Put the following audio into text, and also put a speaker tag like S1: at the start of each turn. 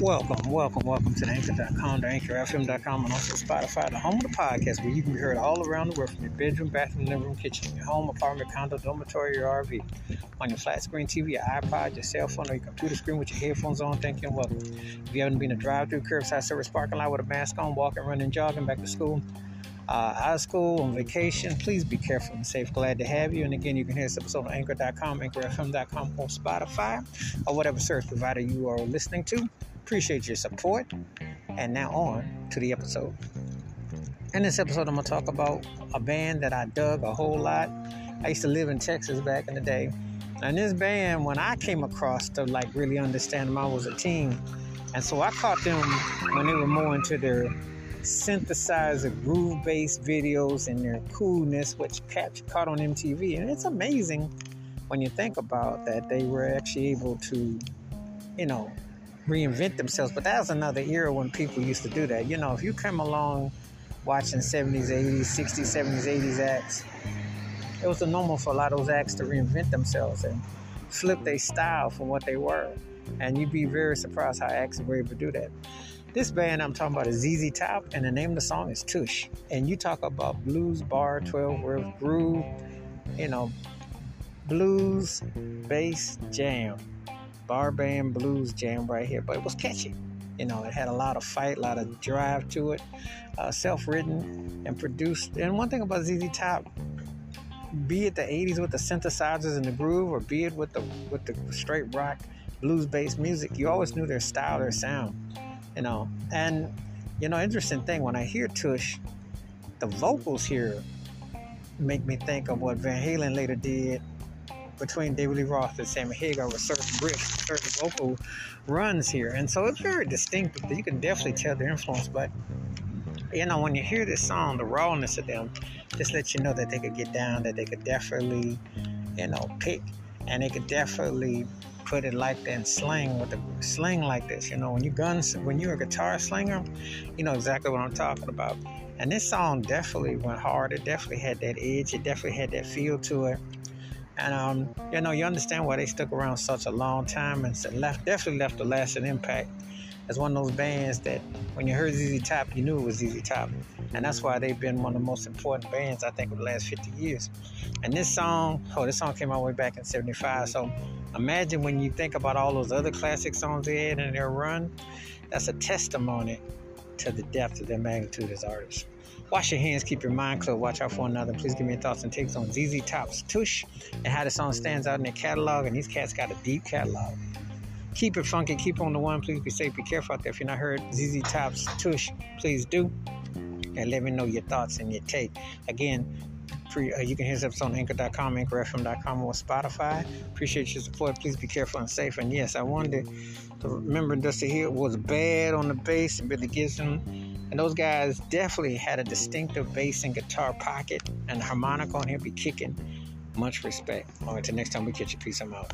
S1: Welcome, welcome, welcome to the Anchor.com, the AnchorFM.com, and also Spotify, the home of the podcast where you can be heard all around the world from your bedroom, bathroom, living room, kitchen, your home, apartment, condo, dormitory, or RV, on your flat screen TV, your iPod, your cell phone, or your computer screen with your headphones on. Thank you and welcome. If you haven't been a drive-through, curbside service, parking lot with a mask on, walking, running, jogging, back to school, uh, high school, on vacation, please be careful and safe. Glad to have you. And again, you can hear this episode on Anchor.com, AnchorFM.com, or Spotify, or whatever service provider you are listening to. Appreciate your support. And now on to the episode. In this episode, I'm going to talk about a band that I dug a whole lot. I used to live in Texas back in the day. And this band, when I came across to like really understand them, I was a teen. And so I caught them when they were more into their synthesizer groove based videos and their coolness, which caught on MTV. And it's amazing when you think about that they were actually able to, you know, reinvent themselves. But that was another era when people used to do that. You know, if you come along watching 70s, 80s, 60s, 70s, 80s acts, it was normal for a lot of those acts to reinvent themselves and flip their style from what they were. And you'd be very surprised how acts were able to do that. This band I'm talking about is ZZ Top, and the name of the song is Tush. And you talk about blues, bar, 12 word groove, you know, blues, bass, jam bar band blues jam right here, but it was catchy. You know, it had a lot of fight, a lot of drive to it, uh, self written and produced. And one thing about ZZ Top, be it the 80s with the synthesizers and the groove, or be it with the with the straight rock blues based music, you always knew their style, their sound. You know, and you know, interesting thing when I hear Tush, the vocals here make me think of what Van Halen later did between David Lee Roth and Sammy Hagar with certain riffs, certain vocal runs here. And so it's very distinct. You can definitely tell their influence. But, you know, when you hear this song, the rawness of them just lets you know that they could get down, that they could definitely, you know, pick. And they could definitely put it like that and sling with the sling like this. You know, when you guns, when you're a guitar slinger, you know exactly what I'm talking about. And this song definitely went hard. It definitely had that edge. It definitely had that feel to it. And um, you know, you understand why they stuck around such a long time and left definitely left a lasting impact as one of those bands that when you heard ZZ Top, you knew it was ZZ Top. And that's why they've been one of the most important bands, I think, of the last 50 years. And this song, oh, this song came out way back in 75. So imagine when you think about all those other classic songs they had in their run, that's a testimony to the depth of their magnitude as artists. Wash your hands, keep your mind clear, watch out for another. Please give me your thoughts and takes on ZZ Top's Tush and how the song stands out in their catalog. And these cats got a deep catalog. Keep it funky, keep on the one. Please be safe, be careful out there. If you're not heard ZZ Top's Tush, please do. And let me know your thoughts and your take. Again, Uh, you can hit us episode on anchor.com, anchorfm.com, or Spotify. Appreciate your support. Please be careful and safe. And yes, I wanted to remember Dusty Hill was bad on the bass and Billy Gibbons and those guys definitely had a distinctive bass and guitar pocket, and harmonica on here be kicking. Much respect. All right, till next time we catch you. Peace. I'm out.